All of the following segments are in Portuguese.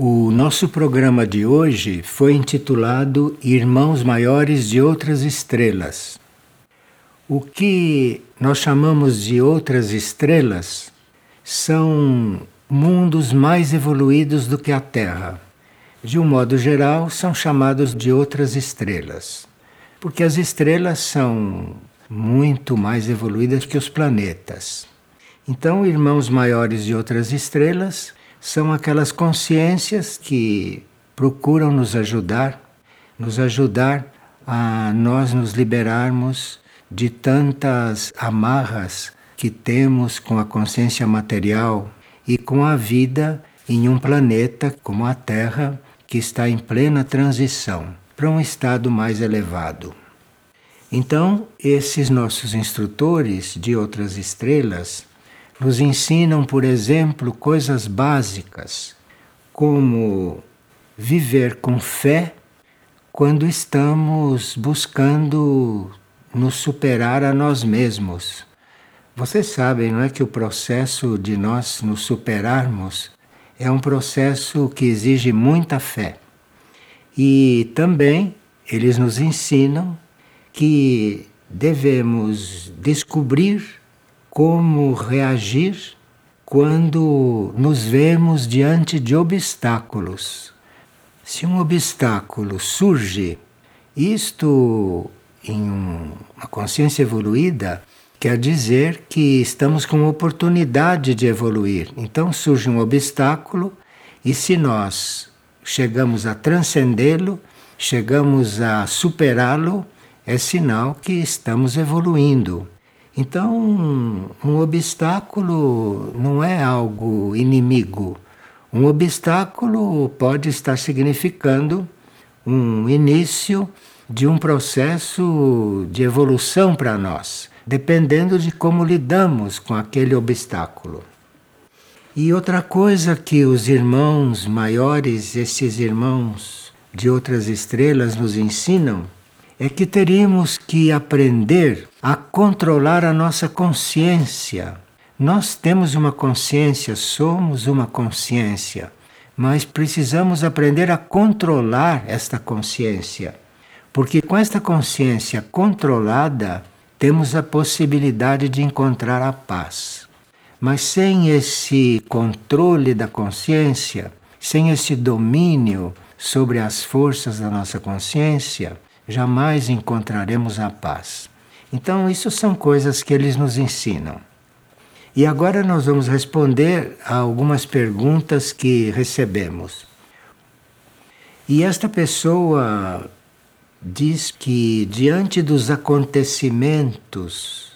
O nosso programa de hoje foi intitulado Irmãos Maiores de Outras Estrelas. O que nós chamamos de outras estrelas são mundos mais evoluídos do que a Terra. De um modo geral, são chamados de outras estrelas, porque as estrelas são muito mais evoluídas que os planetas. Então, irmãos maiores de outras estrelas são aquelas consciências que procuram nos ajudar, nos ajudar a nós nos liberarmos de tantas amarras que temos com a consciência material e com a vida em um planeta como a Terra, que está em plena transição para um estado mais elevado. Então, esses nossos instrutores de outras estrelas nos ensinam, por exemplo, coisas básicas, como viver com fé quando estamos buscando nos superar a nós mesmos. Vocês sabem, não é, que o processo de nós nos superarmos é um processo que exige muita fé. E também eles nos ensinam que devemos descobrir como reagir quando nos vemos diante de obstáculos. Se um obstáculo surge, isto em uma consciência evoluída quer dizer que estamos com oportunidade de evoluir. Então surge um obstáculo e se nós chegamos a transcendê-lo, chegamos a superá-lo, é sinal que estamos evoluindo. Então, um obstáculo não é algo inimigo. Um obstáculo pode estar significando um início de um processo de evolução para nós, dependendo de como lidamos com aquele obstáculo. E outra coisa que os irmãos maiores, esses irmãos de outras estrelas, nos ensinam é que teríamos que aprender a controlar a nossa consciência. Nós temos uma consciência, somos uma consciência, mas precisamos aprender a controlar esta consciência. Porque com esta consciência controlada, temos a possibilidade de encontrar a paz. Mas sem esse controle da consciência, sem esse domínio sobre as forças da nossa consciência, jamais encontraremos a paz. Então, isso são coisas que eles nos ensinam. E agora nós vamos responder a algumas perguntas que recebemos. E esta pessoa diz que, diante dos acontecimentos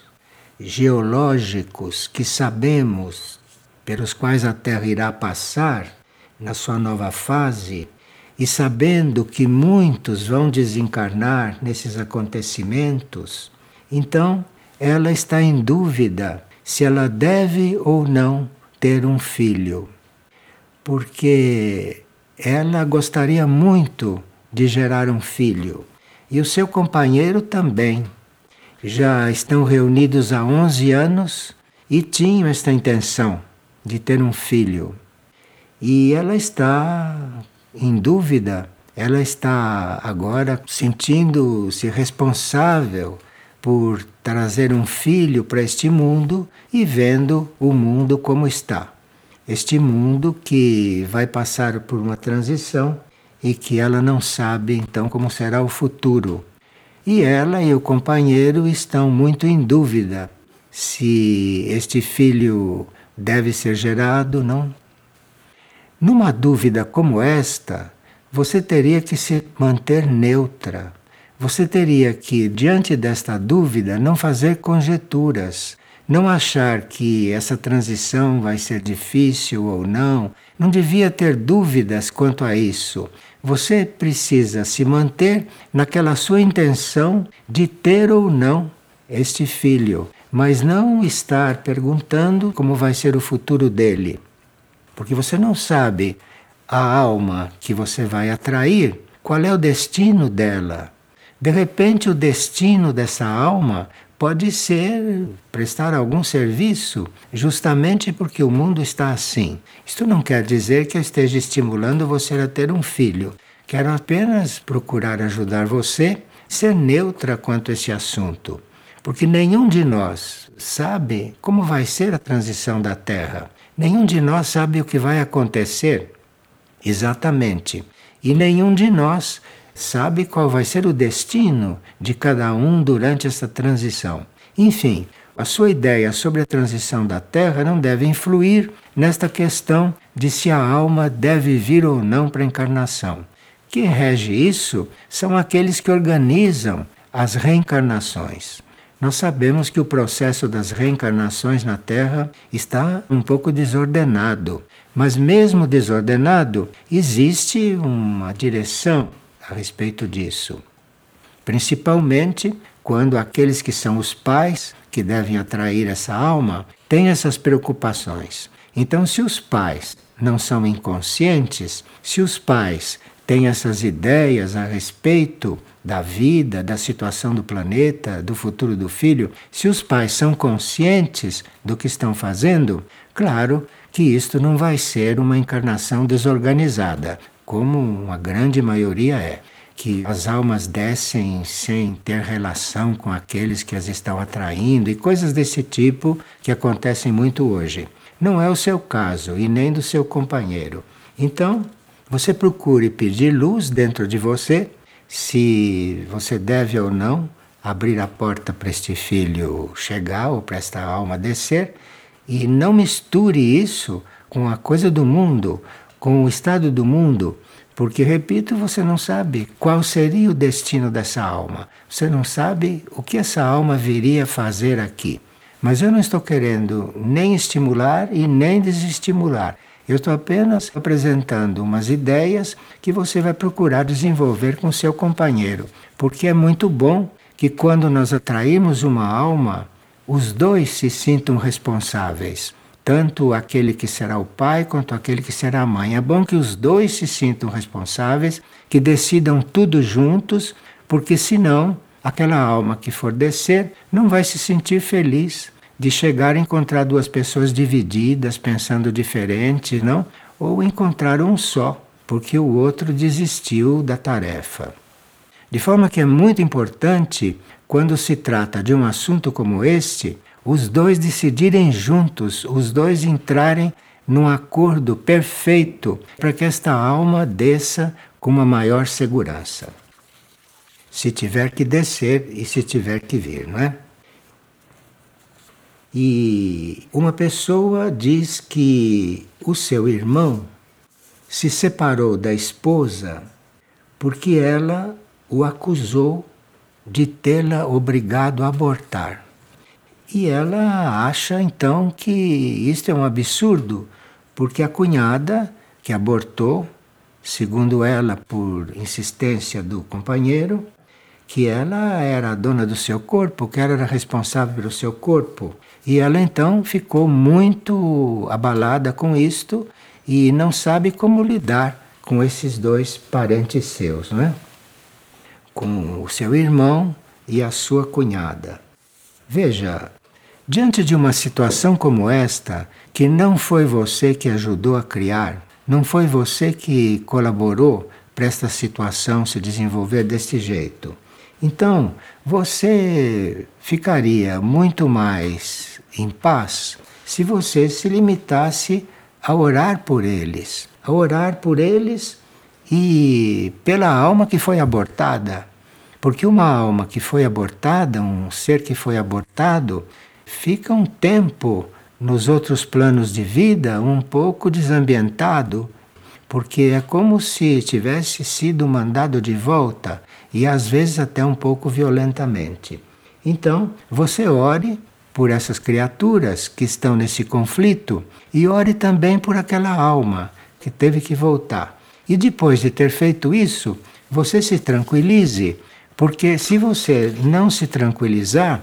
geológicos que sabemos pelos quais a Terra irá passar na sua nova fase, e sabendo que muitos vão desencarnar nesses acontecimentos, então ela está em dúvida se ela deve ou não ter um filho. Porque ela gostaria muito de gerar um filho e o seu companheiro também. Já estão reunidos há 11 anos e tinham esta intenção de ter um filho. E ela está em dúvida, ela está agora sentindo-se responsável por trazer um filho para este mundo e vendo o mundo como está. Este mundo que vai passar por uma transição e que ela não sabe então como será o futuro. E ela e o companheiro estão muito em dúvida se este filho deve ser gerado, não numa dúvida como esta, você teria que se manter neutra. Você teria que, diante desta dúvida, não fazer conjecturas, não achar que essa transição vai ser difícil ou não. Não devia ter dúvidas quanto a isso. Você precisa se manter naquela sua intenção de ter ou não este filho, mas não estar perguntando como vai ser o futuro dele. Porque você não sabe a alma que você vai atrair, qual é o destino dela. De repente, o destino dessa alma pode ser prestar algum serviço, justamente porque o mundo está assim. Isto não quer dizer que eu esteja estimulando você a ter um filho. Quero apenas procurar ajudar você a ser neutra quanto a esse assunto. Porque nenhum de nós sabe como vai ser a transição da Terra. Nenhum de nós sabe o que vai acontecer exatamente. E nenhum de nós sabe qual vai ser o destino de cada um durante essa transição. Enfim, a sua ideia sobre a transição da Terra não deve influir nesta questão de se a alma deve vir ou não para a encarnação. Quem rege isso são aqueles que organizam as reencarnações. Nós sabemos que o processo das reencarnações na Terra está um pouco desordenado, mas mesmo desordenado, existe uma direção a respeito disso. Principalmente quando aqueles que são os pais que devem atrair essa alma têm essas preocupações. Então, se os pais não são inconscientes, se os pais têm essas ideias a respeito da vida, da situação do planeta, do futuro do filho, se os pais são conscientes do que estão fazendo, claro que isto não vai ser uma encarnação desorganizada, como uma grande maioria é, que as almas descem sem ter relação com aqueles que as estão atraindo e coisas desse tipo que acontecem muito hoje. Não é o seu caso e nem do seu companheiro. Então, você procure pedir luz dentro de você, se você deve ou não abrir a porta para este filho chegar ou para esta alma descer, e não misture isso com a coisa do mundo, com o estado do mundo, porque, repito, você não sabe qual seria o destino dessa alma. Você não sabe o que essa alma viria fazer aqui. Mas eu não estou querendo nem estimular e nem desestimular. Eu estou apenas apresentando umas ideias que você vai procurar desenvolver com seu companheiro. Porque é muito bom que quando nós atraímos uma alma, os dois se sintam responsáveis tanto aquele que será o pai quanto aquele que será a mãe. É bom que os dois se sintam responsáveis, que decidam tudo juntos, porque senão aquela alma que for descer não vai se sentir feliz de chegar a encontrar duas pessoas divididas, pensando diferente, não? Ou encontrar um só, porque o outro desistiu da tarefa. De forma que é muito importante, quando se trata de um assunto como este, os dois decidirem juntos, os dois entrarem num acordo perfeito para que esta alma desça com uma maior segurança. Se tiver que descer e se tiver que vir, não é? E uma pessoa diz que o seu irmão se separou da esposa porque ela o acusou de tê-la obrigado a abortar. E ela acha então que isto é um absurdo, porque a cunhada que abortou, segundo ela, por insistência do companheiro, que ela era a dona do seu corpo, que ela era responsável pelo seu corpo. E ela então ficou muito abalada com isto e não sabe como lidar com esses dois parentes seus, não é? Com o seu irmão e a sua cunhada. Veja, Diante de uma situação como esta, que não foi você que ajudou a criar, não foi você que colaborou para esta situação se desenvolver deste jeito. Então, você ficaria muito mais em paz se você se limitasse a orar por eles, a orar por eles e pela alma que foi abortada. Porque uma alma que foi abortada, um ser que foi abortado, fica um tempo nos outros planos de vida um pouco desambientado, porque é como se tivesse sido mandado de volta e às vezes até um pouco violentamente. Então, você ore por essas criaturas que estão nesse conflito e ore também por aquela alma que teve que voltar. E depois de ter feito isso, você se tranquilize, porque se você não se tranquilizar,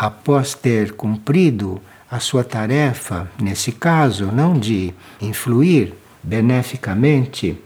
após ter cumprido a sua tarefa, nesse caso, não de influir beneficamente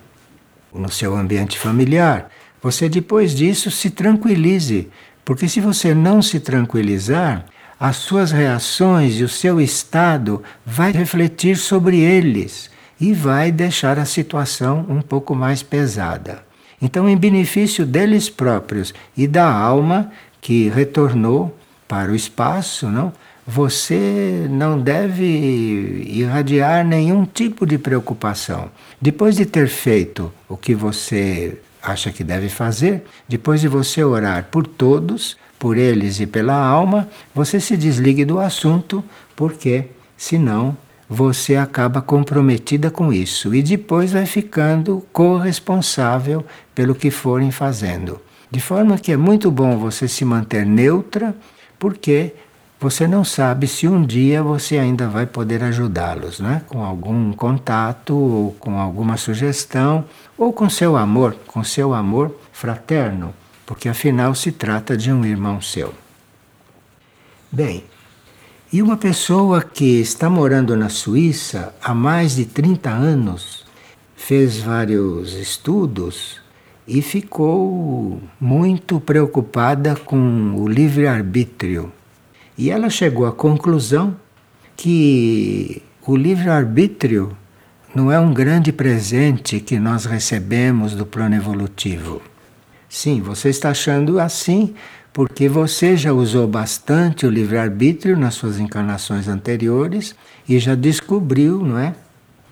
no seu ambiente familiar, você depois disso se tranquilize, Porque se você não se tranquilizar, as suas reações e o seu estado vai refletir sobre eles e vai deixar a situação um pouco mais pesada. Então, em benefício deles próprios e da alma que retornou para o espaço, não? Você não deve irradiar nenhum tipo de preocupação. Depois de ter feito o que você acha que deve fazer, depois de você orar por todos, por eles e pela alma, você se desligue do assunto, porque senão você acaba comprometida com isso e depois vai ficando corresponsável pelo que forem fazendo. De forma que é muito bom você se manter neutra, porque você não sabe se um dia você ainda vai poder ajudá-los, né? com algum contato, ou com alguma sugestão, ou com seu amor, com seu amor fraterno, porque afinal se trata de um irmão seu. Bem, e uma pessoa que está morando na Suíça há mais de 30 anos, fez vários estudos e ficou muito preocupada com o livre-arbítrio e ela chegou à conclusão que o livre-arbítrio não é um grande presente que nós recebemos do plano evolutivo. Sim, você está achando assim porque você já usou bastante o livre-arbítrio nas suas encarnações anteriores e já descobriu, não é?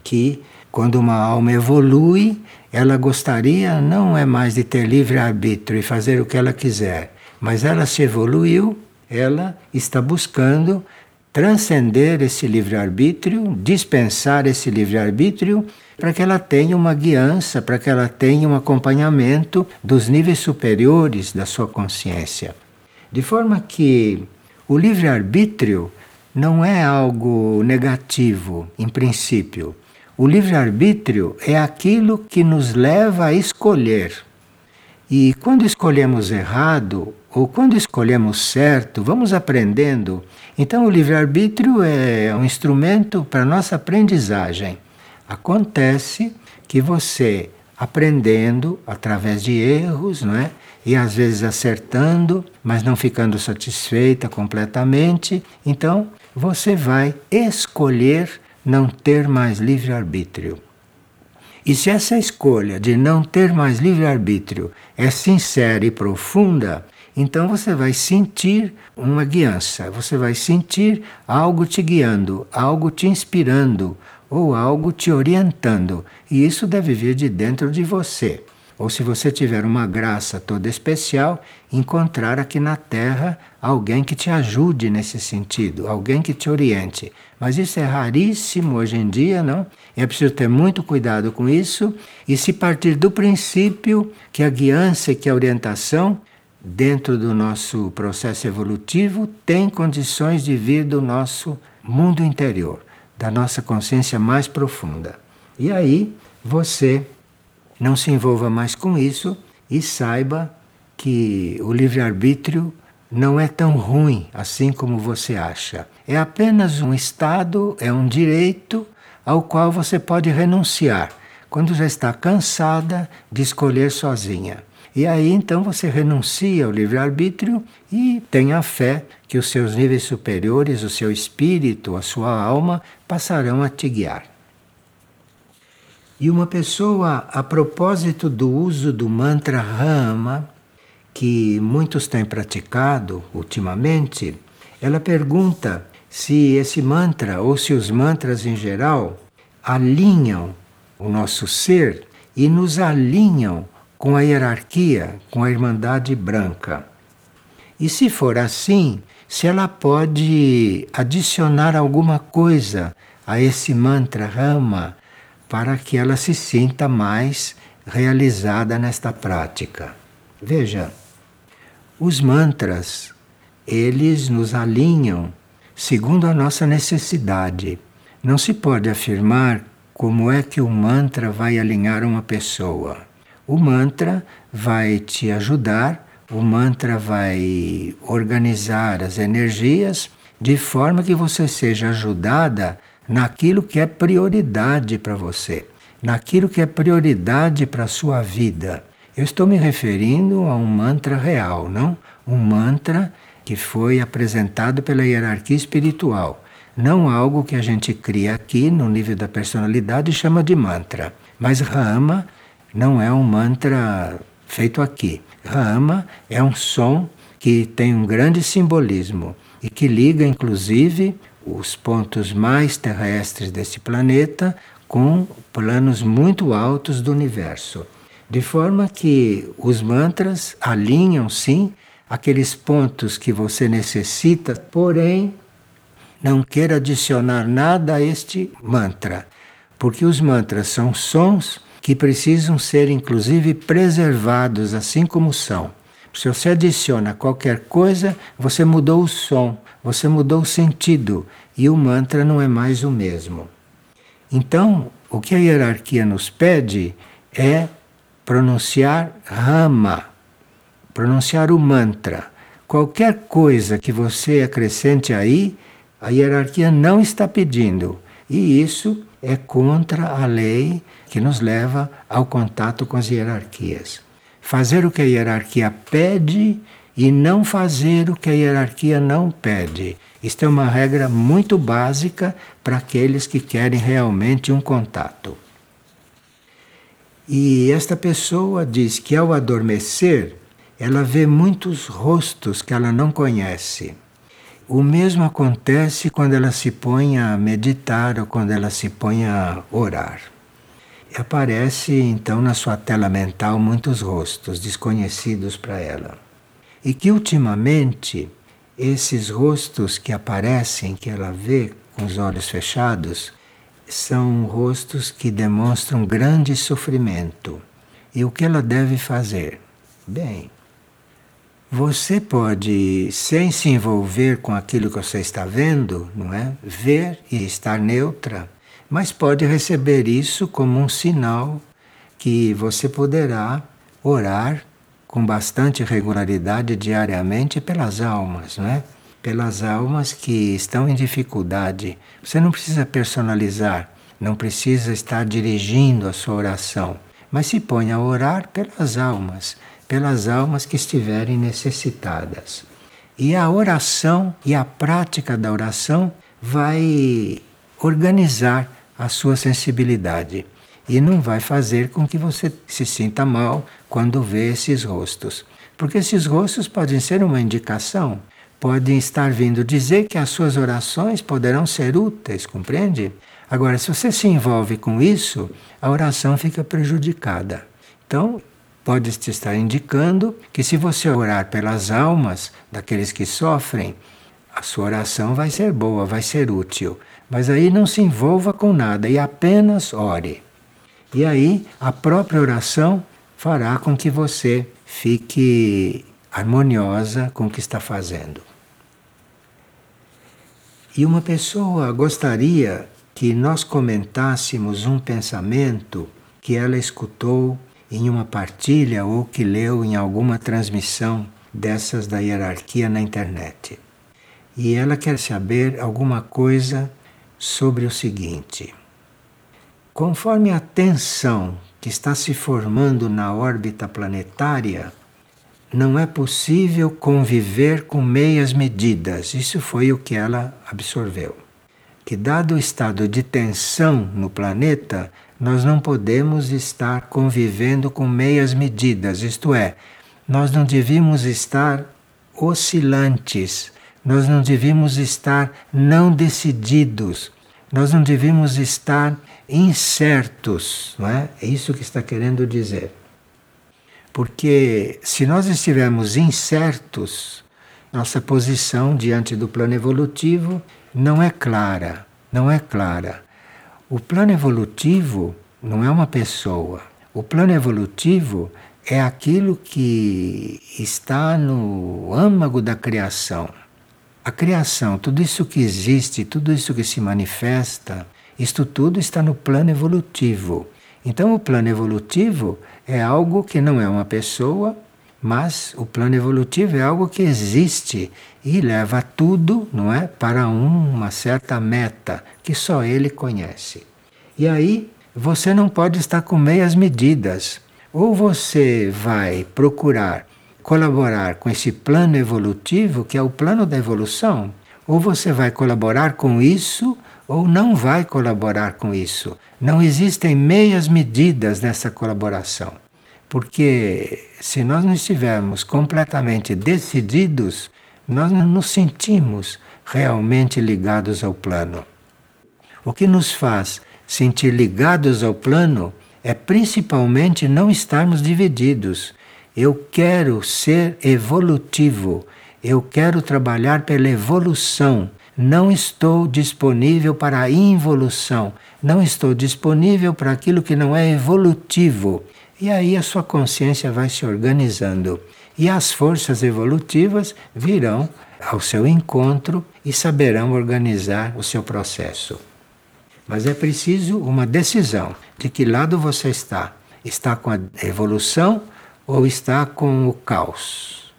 Que quando uma alma evolui, ela gostaria não é mais de ter livre-arbítrio e fazer o que ela quiser, mas ela se evoluiu ela está buscando transcender esse livre-arbítrio, dispensar esse livre-arbítrio, para que ela tenha uma guiança, para que ela tenha um acompanhamento dos níveis superiores da sua consciência. De forma que o livre-arbítrio não é algo negativo, em princípio. O livre-arbítrio é aquilo que nos leva a escolher. E quando escolhemos errado ou quando escolhemos certo, vamos aprendendo. Então, o livre-arbítrio é um instrumento para nossa aprendizagem. Acontece que você, aprendendo através de erros, não é? E às vezes acertando, mas não ficando satisfeita completamente, então você vai escolher não ter mais livre-arbítrio. E se essa escolha de não ter mais livre-arbítrio é sincera e profunda, então você vai sentir uma guiança, você vai sentir algo te guiando, algo te inspirando ou algo te orientando. E isso deve vir de dentro de você. Ou se você tiver uma graça toda especial, encontrar aqui na Terra alguém que te ajude nesse sentido, alguém que te oriente. Mas isso é raríssimo hoje em dia, não? É preciso ter muito cuidado com isso e se partir do princípio que a guiança e que a orientação dentro do nosso processo evolutivo tem condições de vir do nosso mundo interior, da nossa consciência mais profunda. E aí você não se envolva mais com isso e saiba que o livre-arbítrio não é tão ruim assim como você acha. É apenas um estado, é um direito ao qual você pode renunciar quando já está cansada de escolher sozinha. E aí então você renuncia ao livre-arbítrio e tem a fé que os seus níveis superiores, o seu espírito, a sua alma passarão a te guiar. E uma pessoa, a propósito do uso do mantra Rama, que muitos têm praticado ultimamente, ela pergunta se esse mantra, ou se os mantras em geral, alinham o nosso ser e nos alinham com a hierarquia, com a Irmandade Branca. E se for assim, se ela pode adicionar alguma coisa a esse mantra Rama para que ela se sinta mais realizada nesta prática. Veja, os mantras, eles nos alinham segundo a nossa necessidade. Não se pode afirmar como é que o mantra vai alinhar uma pessoa. O mantra vai te ajudar, o mantra vai organizar as energias de forma que você seja ajudada naquilo que é prioridade para você, naquilo que é prioridade para a sua vida. Eu estou me referindo a um mantra real, não? um mantra que foi apresentado pela hierarquia espiritual. Não algo que a gente cria aqui no nível da personalidade e chama de mantra. Mas Rama não é um mantra feito aqui. Rama é um som que tem um grande simbolismo e que liga inclusive os pontos mais terrestres desse planeta com planos muito altos do universo. De forma que os mantras alinham sim aqueles pontos que você necessita, porém não queira adicionar nada a este mantra, porque os mantras são sons que precisam ser inclusive preservados assim como são. Se você adiciona qualquer coisa, você mudou o som, você mudou o sentido e o mantra não é mais o mesmo. Então, o que a hierarquia nos pede é pronunciar Rama, pronunciar o mantra. Qualquer coisa que você acrescente aí, a hierarquia não está pedindo. E isso é contra a lei que nos leva ao contato com as hierarquias. Fazer o que a hierarquia pede e não fazer o que a hierarquia não pede. Isto é uma regra muito básica para aqueles que querem realmente um contato. E esta pessoa diz que ao adormecer, ela vê muitos rostos que ela não conhece. O mesmo acontece quando ela se põe a meditar ou quando ela se põe a orar. Aparece então na sua tela mental muitos rostos desconhecidos para ela. E que ultimamente esses rostos que aparecem, que ela vê com os olhos fechados, são rostos que demonstram grande sofrimento. E o que ela deve fazer? Bem, você pode, sem se envolver com aquilo que você está vendo, não é? Ver e estar neutra, mas pode receber isso como um sinal que você poderá orar com bastante regularidade diariamente pelas almas, não é? Pelas almas que estão em dificuldade. Você não precisa personalizar, não precisa estar dirigindo a sua oração, mas se põe a orar pelas almas pelas almas que estiverem necessitadas. E a oração e a prática da oração vai organizar a sua sensibilidade e não vai fazer com que você se sinta mal quando vê esses rostos. Porque esses rostos podem ser uma indicação, podem estar vindo dizer que as suas orações poderão ser úteis, compreende? Agora, se você se envolve com isso, a oração fica prejudicada. Então, pode te estar indicando que se você orar pelas almas daqueles que sofrem, a sua oração vai ser boa, vai ser útil. Mas aí não se envolva com nada e apenas ore. E aí a própria oração fará com que você fique harmoniosa com o que está fazendo. E uma pessoa gostaria que nós comentássemos um pensamento que ela escutou em uma partilha ou que leu em alguma transmissão dessas da hierarquia na internet. E ela quer saber alguma coisa sobre o seguinte: conforme a tensão que está se formando na órbita planetária, não é possível conviver com meias medidas. Isso foi o que ela absorveu. Que, dado o estado de tensão no planeta, nós não podemos estar convivendo com meias medidas, isto é, nós não devíamos estar oscilantes, nós não devíamos estar não decididos, nós não devíamos estar incertos, não é? É isso que está querendo dizer. Porque se nós estivermos incertos, nossa posição diante do plano evolutivo não é clara, não é clara. O plano evolutivo não é uma pessoa. O plano evolutivo é aquilo que está no âmago da criação. A criação, tudo isso que existe, tudo isso que se manifesta, isto tudo está no plano evolutivo. Então, o plano evolutivo é algo que não é uma pessoa, mas o plano evolutivo é algo que existe e leva tudo, não é, para uma certa meta que só ele conhece. E aí você não pode estar com meias medidas. Ou você vai procurar colaborar com esse plano evolutivo, que é o plano da evolução. Ou você vai colaborar com isso, ou não vai colaborar com isso. Não existem meias medidas nessa colaboração. Porque se nós não estivermos completamente decididos, nós não nos sentimos realmente ligados ao plano. O que nos faz sentir ligados ao plano é principalmente não estarmos divididos. Eu quero ser evolutivo, eu quero trabalhar pela evolução. Não estou disponível para a involução, não estou disponível para aquilo que não é evolutivo. E aí a sua consciência vai se organizando e as forças evolutivas virão ao seu encontro e saberão organizar o seu processo. Mas é preciso uma decisão de que lado você está. Está com a evolução ou está com o caos?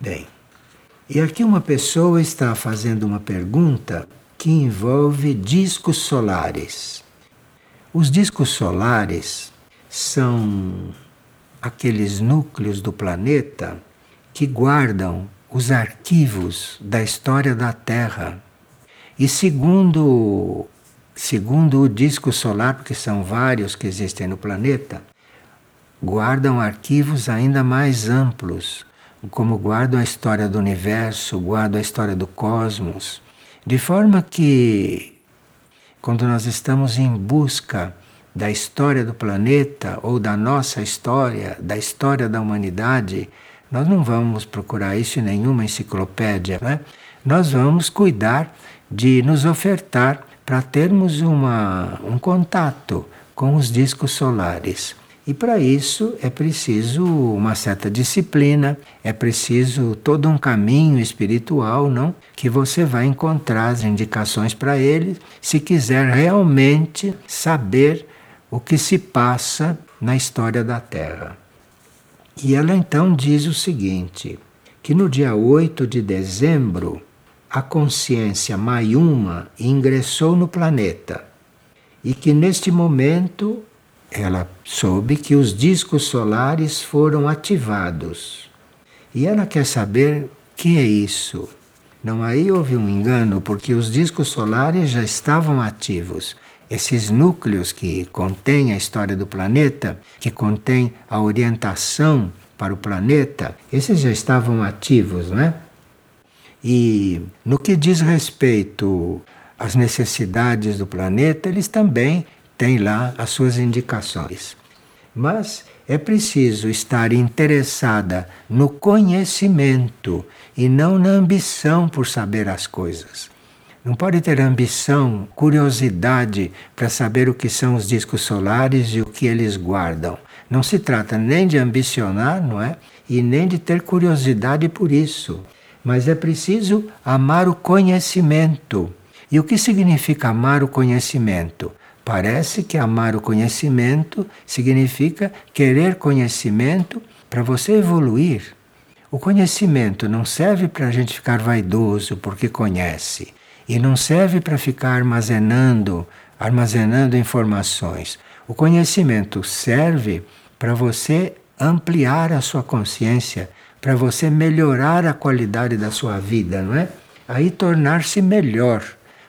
Bem, e aqui uma pessoa está fazendo uma pergunta que envolve discos solares. Os discos solares são aqueles núcleos do planeta que guardam os arquivos da história da Terra. E segundo, segundo o disco solar, porque são vários que existem no planeta, guardam arquivos ainda mais amplos, como guardam a história do universo, guardam a história do cosmos, de forma que quando nós estamos em busca da história do planeta ou da nossa história, da história da humanidade, nós não vamos procurar isso em nenhuma enciclopédia, né? Nós vamos cuidar de nos ofertar para termos uma, um contato com os discos solares. E para isso é preciso uma certa disciplina, é preciso todo um caminho espiritual, não? Que você vai encontrar as indicações para ele, se quiser realmente saber o que se passa na história da Terra. E ela então diz o seguinte: que no dia 8 de dezembro, a consciência Mayuma ingressou no planeta e que neste momento ela soube que os discos solares foram ativados. E ela quer saber o que é isso. Não aí houve um engano, porque os discos solares já estavam ativos esses núcleos que contêm a história do planeta, que contêm a orientação para o planeta, esses já estavam ativos, né? E no que diz respeito às necessidades do planeta, eles também têm lá as suas indicações. Mas é preciso estar interessada no conhecimento e não na ambição por saber as coisas. Não pode ter ambição, curiosidade para saber o que são os discos solares e o que eles guardam. Não se trata nem de ambicionar, não é? E nem de ter curiosidade por isso. Mas é preciso amar o conhecimento. E o que significa amar o conhecimento? Parece que amar o conhecimento significa querer conhecimento para você evoluir. O conhecimento não serve para a gente ficar vaidoso porque conhece. E não serve para ficar armazenando, armazenando informações. O conhecimento serve para você ampliar a sua consciência, para você melhorar a qualidade da sua vida, não é? Aí tornar-se melhor.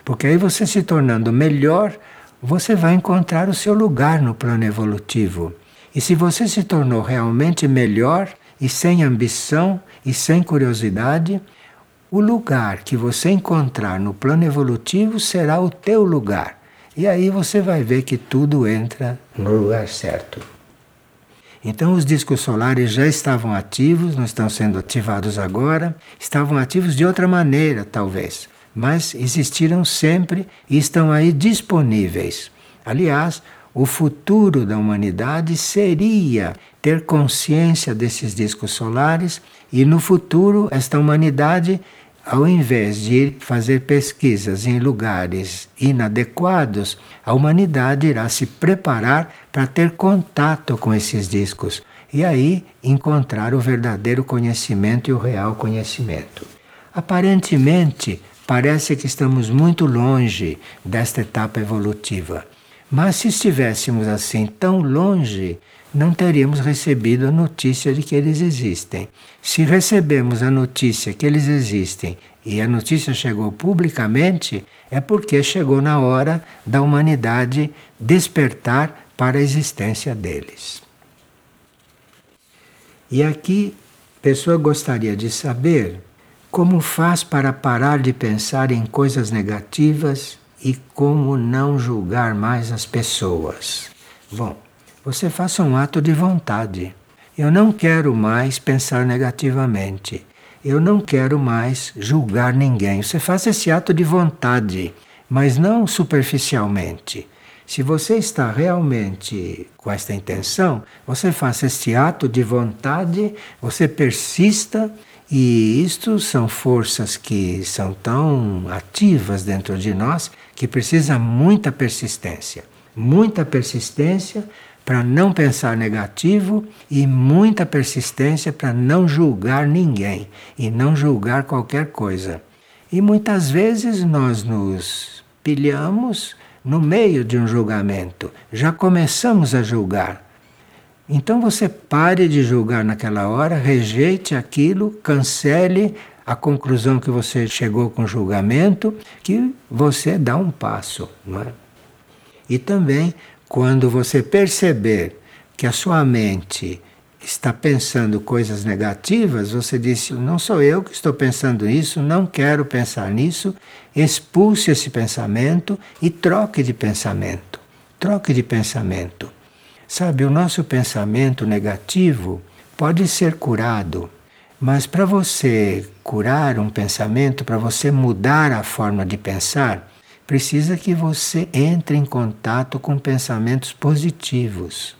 Porque aí você se tornando melhor, você vai encontrar o seu lugar no plano evolutivo. E se você se tornou realmente melhor e sem ambição e sem curiosidade, o lugar que você encontrar no plano evolutivo será o teu lugar. E aí você vai ver que tudo entra no lugar certo. Então os discos solares já estavam ativos, não estão sendo ativados agora, estavam ativos de outra maneira, talvez, mas existiram sempre e estão aí disponíveis. Aliás, o futuro da humanidade seria ter consciência desses discos solares e no futuro esta humanidade ao invés de fazer pesquisas em lugares inadequados, a humanidade irá se preparar para ter contato com esses discos e aí encontrar o verdadeiro conhecimento e o real conhecimento. Aparentemente, parece que estamos muito longe desta etapa evolutiva. Mas se estivéssemos assim tão longe, não teríamos recebido a notícia de que eles existem. Se recebemos a notícia que eles existem e a notícia chegou publicamente, é porque chegou na hora da humanidade despertar para a existência deles. E aqui, a pessoa gostaria de saber como faz para parar de pensar em coisas negativas e como não julgar mais as pessoas. Bom, você faça um ato de vontade. Eu não quero mais pensar negativamente. Eu não quero mais julgar ninguém. Você faça esse ato de vontade, mas não superficialmente. Se você está realmente com esta intenção, você faça este ato de vontade, você persista, e isto são forças que são tão ativas dentro de nós que precisa muita persistência. Muita persistência para não pensar negativo e muita persistência para não julgar ninguém e não julgar qualquer coisa. E muitas vezes nós nos pilhamos no meio de um julgamento, já começamos a julgar. Então você pare de julgar naquela hora, rejeite aquilo, cancele a conclusão que você chegou com o julgamento, que você dá um passo. Não é? E também, quando você perceber que a sua mente está pensando coisas negativas, você disse: não sou eu que estou pensando isso, não quero pensar nisso. Expulse esse pensamento e troque de pensamento. Troque de pensamento. Sabe, o nosso pensamento negativo pode ser curado, mas para você curar um pensamento, para você mudar a forma de pensar, precisa que você entre em contato com pensamentos positivos.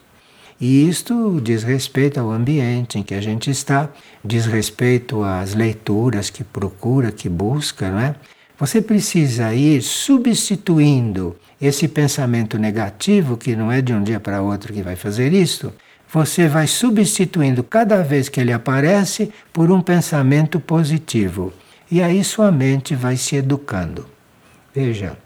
E isto diz respeito ao ambiente em que a gente está, diz respeito às leituras que procura, que busca, não é? Você precisa ir substituindo esse pensamento negativo, que não é de um dia para outro que vai fazer isso, você vai substituindo cada vez que ele aparece por um pensamento positivo. E aí sua mente vai se educando. Veja,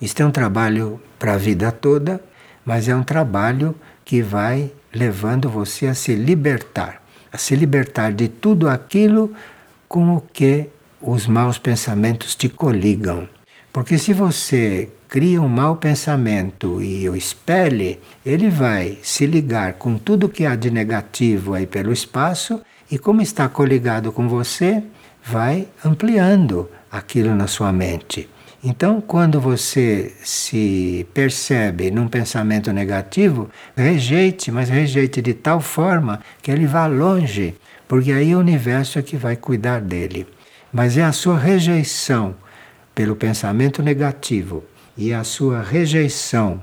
isto é um trabalho para a vida toda, mas é um trabalho que vai levando você a se libertar, a se libertar de tudo aquilo com o que os maus pensamentos te coligam. Porque se você cria um mau pensamento e o espelhe, ele vai se ligar com tudo que há de negativo aí pelo espaço e como está coligado com você, vai ampliando aquilo na sua mente. Então, quando você se percebe num pensamento negativo, rejeite, mas rejeite de tal forma que ele vá longe, porque aí o universo é que vai cuidar dele. Mas é a sua rejeição pelo pensamento negativo e a sua rejeição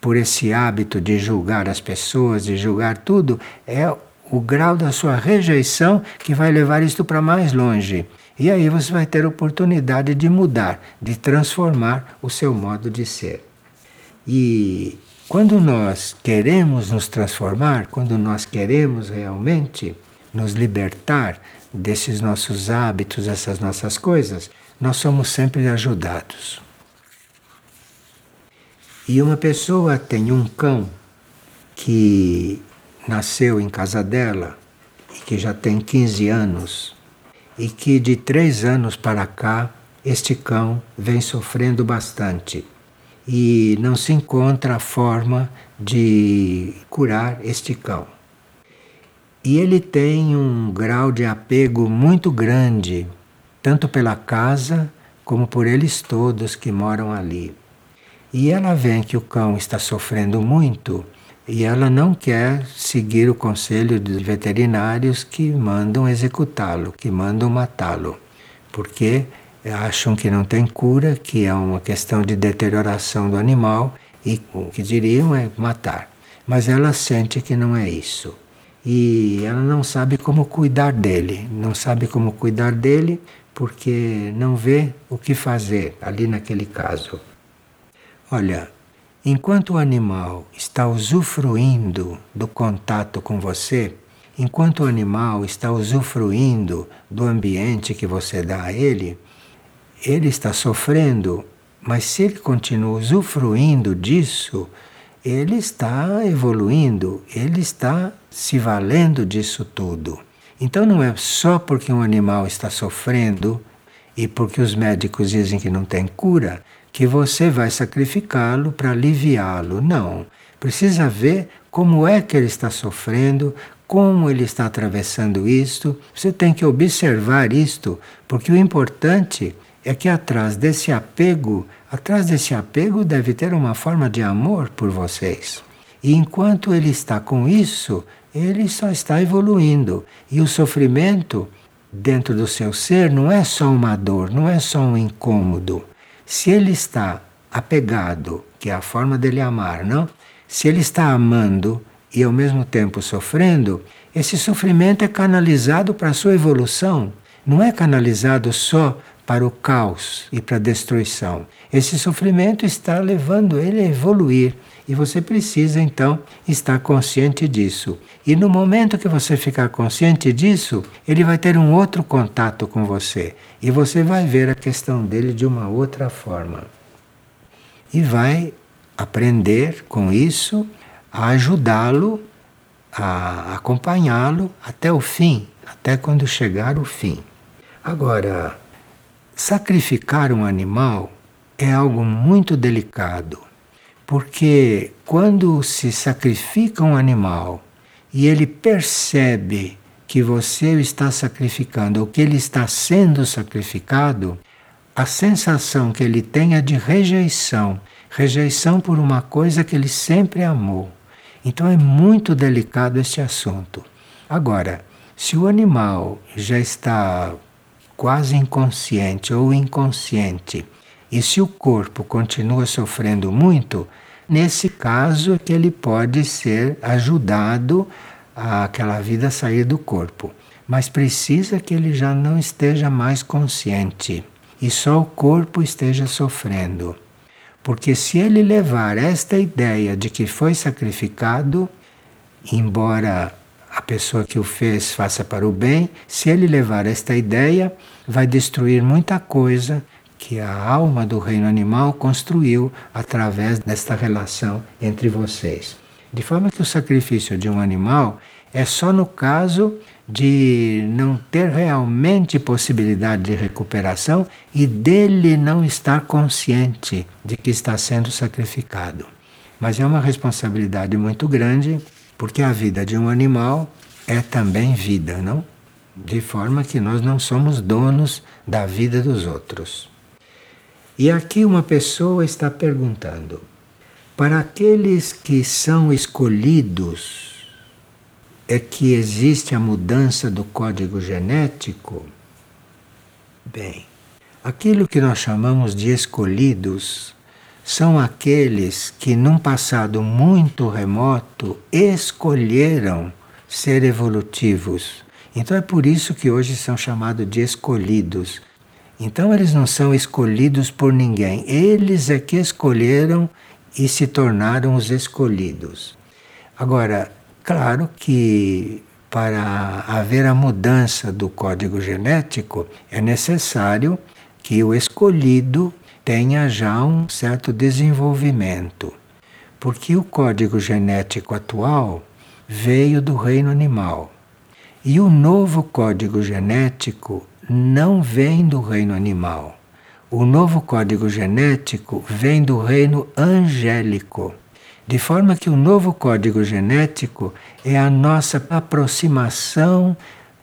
por esse hábito de julgar as pessoas, de julgar tudo, é o grau da sua rejeição que vai levar isto para mais longe. E aí você vai ter oportunidade de mudar, de transformar o seu modo de ser. E quando nós queremos nos transformar, quando nós queremos realmente nos libertar desses nossos hábitos, dessas nossas coisas, nós somos sempre ajudados. E uma pessoa tem um cão que nasceu em casa dela e que já tem 15 anos e que de três anos para cá este cão vem sofrendo bastante e não se encontra a forma de curar este cão. E ele tem um grau de apego muito grande, tanto pela casa como por eles todos que moram ali. E ela vê que o cão está sofrendo muito e ela não quer seguir o conselho dos veterinários que mandam executá-lo, que mandam matá-lo, porque acham que não tem cura, que é uma questão de deterioração do animal e o que diriam é matar. Mas ela sente que não é isso. E ela não sabe como cuidar dele, não sabe como cuidar dele porque não vê o que fazer ali naquele caso. Olha, Enquanto o animal está usufruindo do contato com você, enquanto o animal está usufruindo do ambiente que você dá a ele, ele está sofrendo, mas se ele continua usufruindo disso, ele está evoluindo, ele está se valendo disso tudo. Então não é só porque um animal está sofrendo e porque os médicos dizem que não tem cura que você vai sacrificá-lo para aliviá-lo. Não. Precisa ver como é que ele está sofrendo, como ele está atravessando isto. Você tem que observar isto, porque o importante é que atrás desse apego, atrás desse apego deve ter uma forma de amor por vocês. E enquanto ele está com isso, ele só está evoluindo. E o sofrimento dentro do seu ser não é só uma dor, não é só um incômodo. Se ele está apegado, que é a forma dele amar, não? Se ele está amando e ao mesmo tempo sofrendo, esse sofrimento é canalizado para a sua evolução, não é canalizado só para o caos e para a destruição. Esse sofrimento está levando ele a evoluir. E você precisa então estar consciente disso. E no momento que você ficar consciente disso, ele vai ter um outro contato com você. E você vai ver a questão dele de uma outra forma. E vai aprender com isso a ajudá-lo, a acompanhá-lo até o fim, até quando chegar o fim. Agora, sacrificar um animal é algo muito delicado porque quando se sacrifica um animal e ele percebe que você o está sacrificando ou que ele está sendo sacrificado, a sensação que ele tem é de rejeição rejeição por uma coisa que ele sempre amou. Então é muito delicado este assunto. Agora, se o animal já está quase inconsciente ou inconsciente, e se o corpo continua sofrendo muito, Nesse caso, é que ele pode ser ajudado aquela vida sair do corpo. Mas precisa que ele já não esteja mais consciente e só o corpo esteja sofrendo. Porque se ele levar esta ideia de que foi sacrificado, embora a pessoa que o fez faça para o bem, se ele levar esta ideia, vai destruir muita coisa que a alma do reino animal construiu através desta relação entre vocês. De forma que o sacrifício de um animal é só no caso de não ter realmente possibilidade de recuperação e dele não estar consciente de que está sendo sacrificado. Mas é uma responsabilidade muito grande, porque a vida de um animal é também vida, não? De forma que nós não somos donos da vida dos outros. E aqui uma pessoa está perguntando: para aqueles que são escolhidos, é que existe a mudança do código genético? Bem, aquilo que nós chamamos de escolhidos são aqueles que, num passado muito remoto, escolheram ser evolutivos. Então é por isso que hoje são chamados de escolhidos então eles não são escolhidos por ninguém, eles é que escolheram e se tornaram os escolhidos. Agora, claro que para haver a mudança do código genético é necessário que o escolhido tenha já um certo desenvolvimento, porque o código genético atual veio do reino animal. E o novo código genético não vem do reino animal. O novo código genético vem do reino angélico. De forma que o novo código genético é a nossa aproximação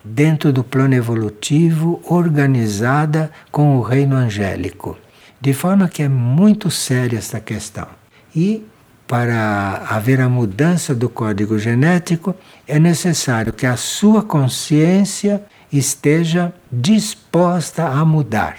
dentro do plano evolutivo organizada com o reino angélico. De forma que é muito séria esta questão. E para haver a mudança do código genético, é necessário que a sua consciência esteja disposta a mudar.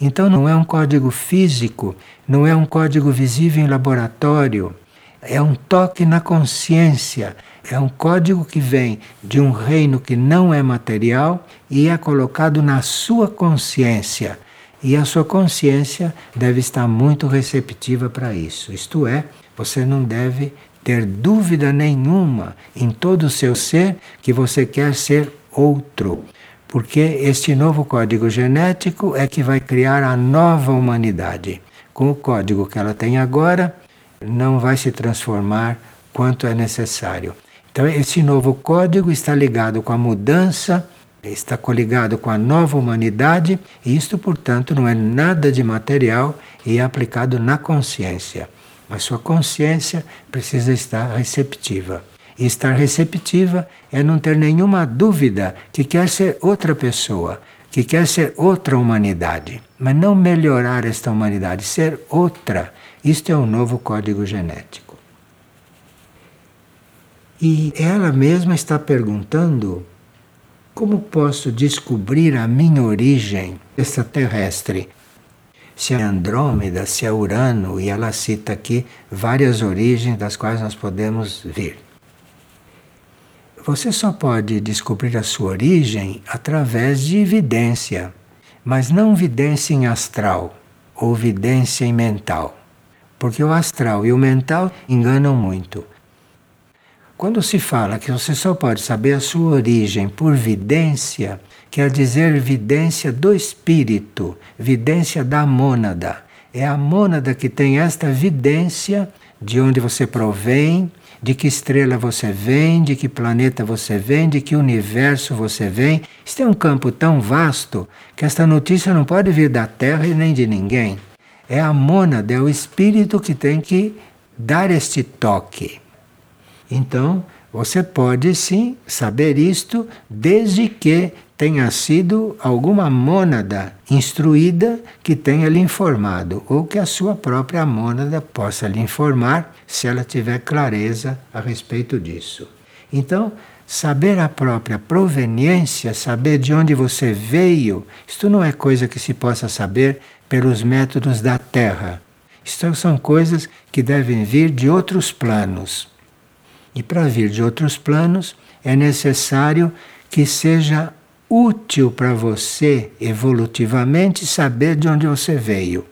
Então não é um código físico, não é um código visível em laboratório, é um toque na consciência, é um código que vem de um reino que não é material e é colocado na sua consciência. E a sua consciência deve estar muito receptiva para isso. Isto é, você não deve ter dúvida nenhuma em todo o seu ser que você quer ser outro porque este novo código genético é que vai criar a nova humanidade. Com o código que ela tem agora, não vai se transformar quanto é necessário. Então, esse novo código está ligado com a mudança, está coligado com a nova humanidade, e isto, portanto, não é nada de material e é aplicado na consciência. Mas sua consciência precisa estar receptiva. E estar receptiva é não ter nenhuma dúvida que quer ser outra pessoa, que quer ser outra humanidade, mas não melhorar esta humanidade, ser outra. Isto é um novo código genético. E ela mesma está perguntando: como posso descobrir a minha origem extraterrestre? Se é Andrômeda, se é Urano, e ela cita aqui várias origens das quais nós podemos vir. Você só pode descobrir a sua origem através de evidência, mas não vidência em astral ou vidência em mental, porque o astral e o mental enganam muito. Quando se fala que você só pode saber a sua origem por vidência, quer dizer vidência do espírito, vidência da mônada. É a mônada que tem esta vidência de onde você provém, de que estrela você vem, de que planeta você vem, de que universo você vem. Isso é um campo tão vasto que esta notícia não pode vir da Terra e nem de ninguém. É a mônada, é o espírito que tem que dar este toque. Então, você pode sim saber isto desde que tenha sido alguma mônada instruída que tenha lhe informado, ou que a sua própria mônada possa lhe informar, se ela tiver clareza a respeito disso. Então, saber a própria proveniência, saber de onde você veio, isto não é coisa que se possa saber pelos métodos da Terra. Isto são coisas que devem vir de outros planos. E para vir de outros planos, é necessário que seja útil para você evolutivamente saber de onde você veio.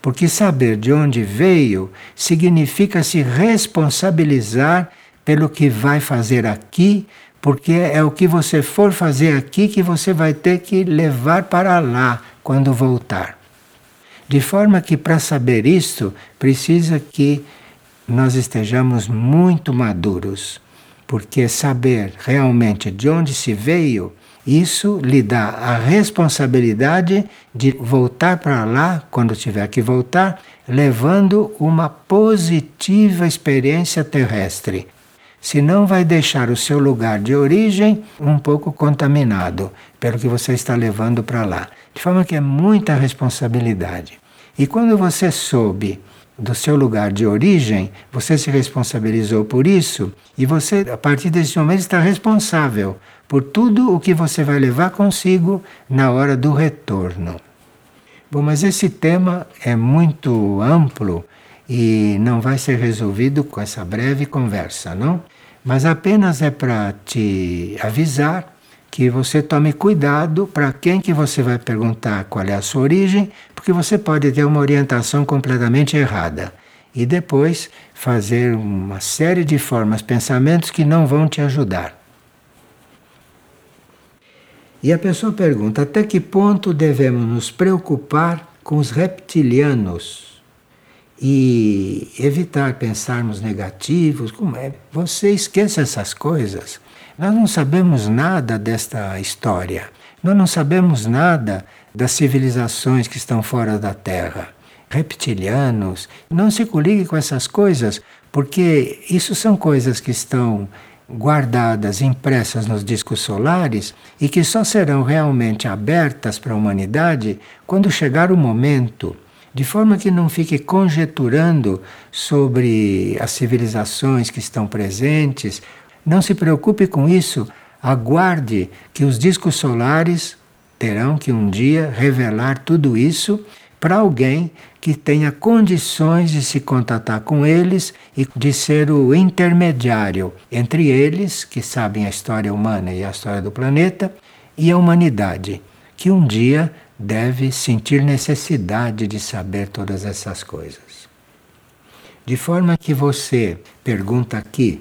Porque saber de onde veio significa se responsabilizar pelo que vai fazer aqui, porque é o que você for fazer aqui que você vai ter que levar para lá quando voltar. De forma que, para saber isto, precisa que nós estejamos muito maduros, porque saber realmente de onde se veio, isso lhe dá a responsabilidade de voltar para lá quando tiver que voltar, levando uma positiva experiência terrestre. Senão vai deixar o seu lugar de origem um pouco contaminado pelo que você está levando para lá. De forma que é muita responsabilidade. E quando você soube do seu lugar de origem, você se responsabilizou por isso e você, a partir desse momento, está responsável por tudo o que você vai levar consigo na hora do retorno. Bom, mas esse tema é muito amplo e não vai ser resolvido com essa breve conversa, não? Mas apenas é para te avisar que você tome cuidado para quem que você vai perguntar qual é a sua origem, porque você pode ter uma orientação completamente errada e depois fazer uma série de formas, pensamentos que não vão te ajudar. E a pessoa pergunta: até que ponto devemos nos preocupar com os reptilianos e evitar pensarmos negativos? Como é? Você esqueça essas coisas. Nós não sabemos nada desta história. Nós não sabemos nada das civilizações que estão fora da Terra. Reptilianos. Não se coligue com essas coisas, porque isso são coisas que estão guardadas, impressas nos discos solares e que só serão realmente abertas para a humanidade quando chegar o momento. De forma que não fique conjeturando sobre as civilizações que estão presentes não se preocupe com isso. Aguarde que os discos solares terão que um dia revelar tudo isso para alguém que tenha condições de se contatar com eles e de ser o intermediário entre eles, que sabem a história humana e a história do planeta, e a humanidade, que um dia deve sentir necessidade de saber todas essas coisas. De forma que você pergunta aqui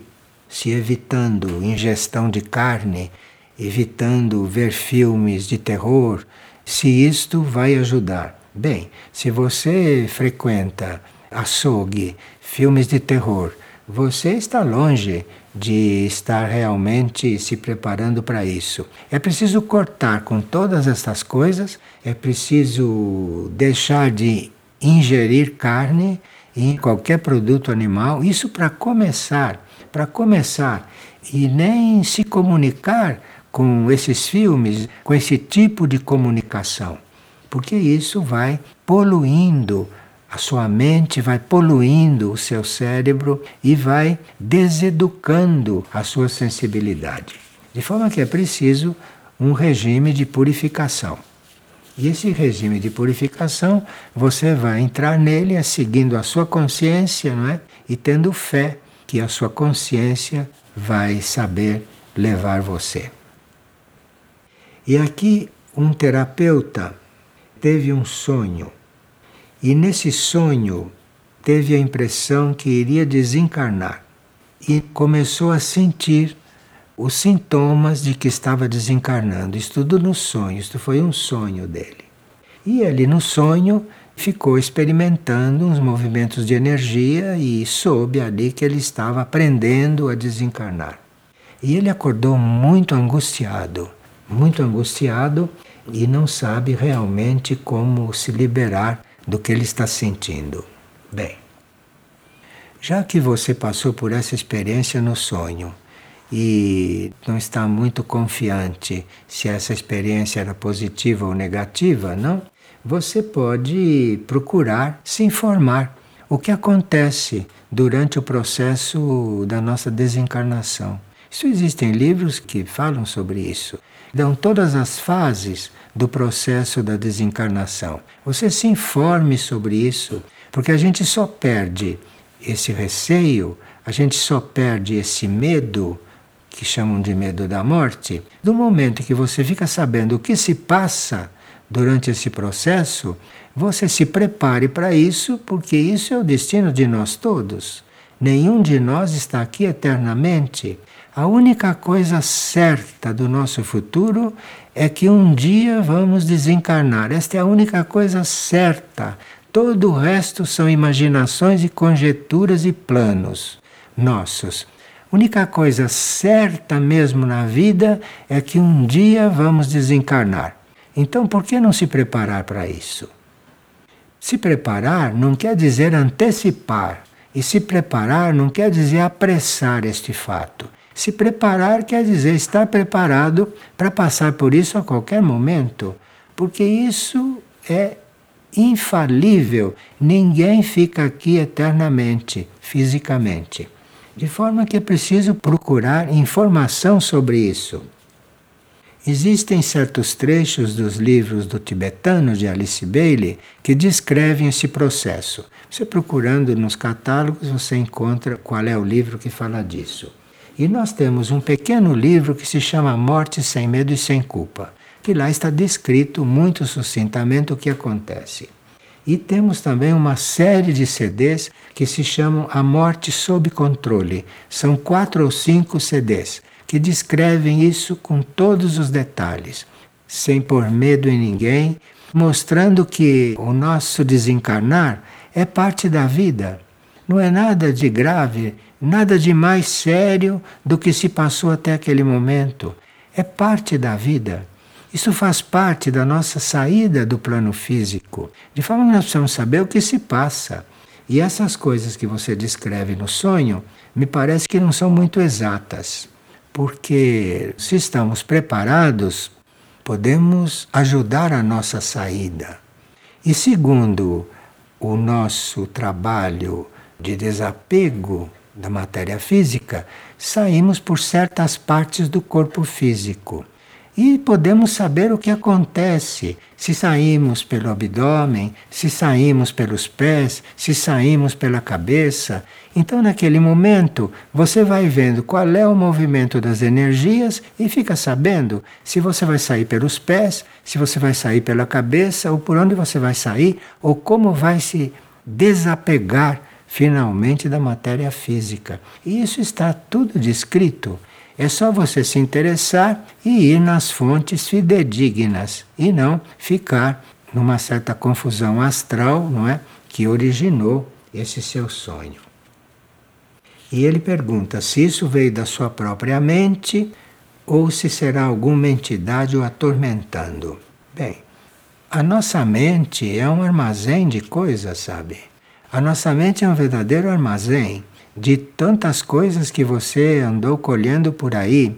se evitando ingestão de carne, evitando ver filmes de terror, se isto vai ajudar. Bem, se você frequenta açougue, filmes de terror, você está longe de estar realmente se preparando para isso. É preciso cortar com todas essas coisas, é preciso deixar de ingerir carne e qualquer produto animal, isso para começar, para começar, e nem se comunicar com esses filmes, com esse tipo de comunicação, porque isso vai poluindo a sua mente vai poluindo o seu cérebro e vai deseducando a sua sensibilidade. De forma que é preciso um regime de purificação. E esse regime de purificação, você vai entrar nele seguindo a sua consciência, não é? E tendo fé que a sua consciência vai saber levar você. E aqui um terapeuta teve um sonho e nesse sonho teve a impressão que iria desencarnar e começou a sentir os sintomas de que estava desencarnando. Isso tudo no sonho, isto foi um sonho dele. E ele no sonho ficou experimentando uns movimentos de energia e soube ali que ele estava aprendendo a desencarnar. E ele acordou muito angustiado, muito angustiado e não sabe realmente como se liberar do que ele está sentindo. Bem, já que você passou por essa experiência no sonho e não está muito confiante se essa experiência era positiva ou negativa, não? Você pode procurar se informar o que acontece durante o processo da nossa desencarnação. Isso existem livros que falam sobre isso. Dão todas as fases do processo da desencarnação. Você se informe sobre isso, porque a gente só perde esse receio, a gente só perde esse medo, que chamam de medo da morte, do momento que você fica sabendo o que se passa durante esse processo, você se prepare para isso, porque isso é o destino de nós todos. Nenhum de nós está aqui eternamente. A única coisa certa do nosso futuro é que um dia vamos desencarnar. Esta é a única coisa certa. Todo o resto são imaginações e conjecturas e planos nossos. A única coisa certa mesmo na vida é que um dia vamos desencarnar. Então, por que não se preparar para isso? Se preparar não quer dizer antecipar, e se preparar não quer dizer apressar este fato. Se preparar quer dizer estar preparado para passar por isso a qualquer momento, porque isso é infalível. Ninguém fica aqui eternamente, fisicamente. De forma que é preciso procurar informação sobre isso. Existem certos trechos dos livros do tibetano de Alice Bailey que descrevem esse processo. Você procurando nos catálogos, você encontra qual é o livro que fala disso. E nós temos um pequeno livro que se chama Morte sem Medo e Sem Culpa, que lá está descrito muito sucintamente o que acontece. E temos também uma série de CDs que se chamam A Morte Sob Controle. São quatro ou cinco CDs que descrevem isso com todos os detalhes, sem pôr medo em ninguém, mostrando que o nosso desencarnar é parte da vida. Não é nada de grave, nada de mais sério do que se passou até aquele momento. É parte da vida. Isso faz parte da nossa saída do plano físico. De forma que nós precisamos saber o que se passa. E essas coisas que você descreve no sonho, me parece que não são muito exatas. Porque se estamos preparados, podemos ajudar a nossa saída. E segundo o nosso trabalho de desapego da matéria física, saímos por certas partes do corpo físico. E podemos saber o que acontece se saímos pelo abdômen, se saímos pelos pés, se saímos pela cabeça. Então, naquele momento, você vai vendo qual é o movimento das energias e fica sabendo se você vai sair pelos pés, se você vai sair pela cabeça, ou por onde você vai sair, ou como vai se desapegar finalmente da matéria física. E isso está tudo descrito. É só você se interessar e ir nas fontes fidedignas e não ficar numa certa confusão astral, não é, que originou esse seu sonho. E ele pergunta se isso veio da sua própria mente ou se será alguma entidade o atormentando. Bem, a nossa mente é um armazém de coisas, sabe? A nossa mente é um verdadeiro armazém de tantas coisas que você andou colhendo por aí.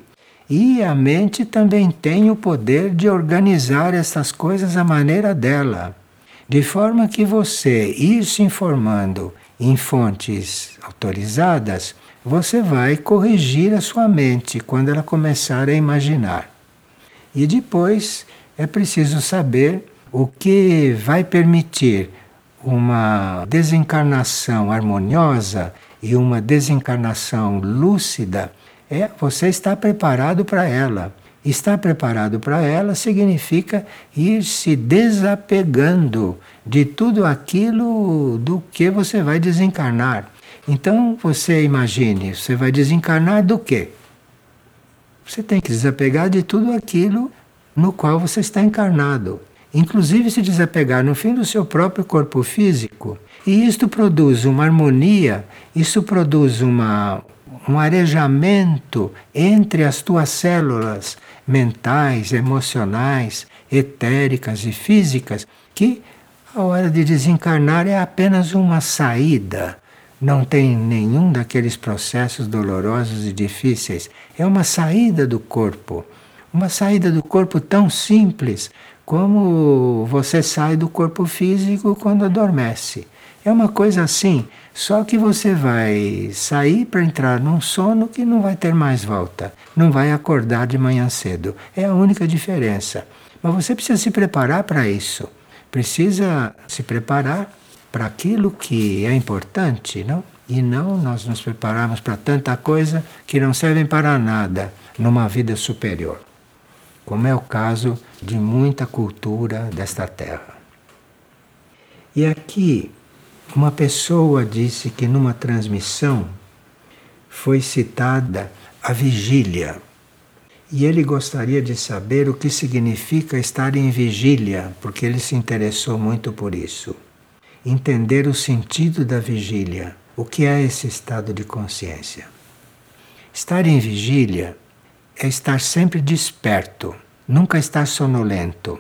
E a mente também tem o poder de organizar essas coisas à maneira dela, de forma que você ir se informando em fontes autorizadas, você vai corrigir a sua mente quando ela começar a imaginar. E depois é preciso saber o que vai permitir uma desencarnação harmoniosa e uma desencarnação lúcida é você estar preparado para ela. Estar preparado para ela significa ir se desapegando de tudo aquilo do que você vai desencarnar. Então você imagine, você vai desencarnar do quê? Você tem que desapegar de tudo aquilo no qual você está encarnado. Inclusive se desapegar no fim do seu próprio corpo físico. E isto produz uma harmonia, isso produz uma, um arejamento entre as tuas células mentais, emocionais, etéricas e físicas, que a hora de desencarnar é apenas uma saída. Não tem nenhum daqueles processos dolorosos e difíceis. É uma saída do corpo. Uma saída do corpo tão simples como você sai do corpo físico quando adormece. É uma coisa assim, só que você vai sair para entrar num sono que não vai ter mais volta, não vai acordar de manhã cedo. É a única diferença. Mas você precisa se preparar para isso. Precisa se preparar para aquilo que é importante, não? E não nós nos prepararmos para tanta coisa que não servem para nada numa vida superior, como é o caso de muita cultura desta terra. E aqui uma pessoa disse que numa transmissão foi citada a vigília. E ele gostaria de saber o que significa estar em vigília, porque ele se interessou muito por isso. Entender o sentido da vigília. O que é esse estado de consciência? Estar em vigília é estar sempre desperto, nunca estar sonolento.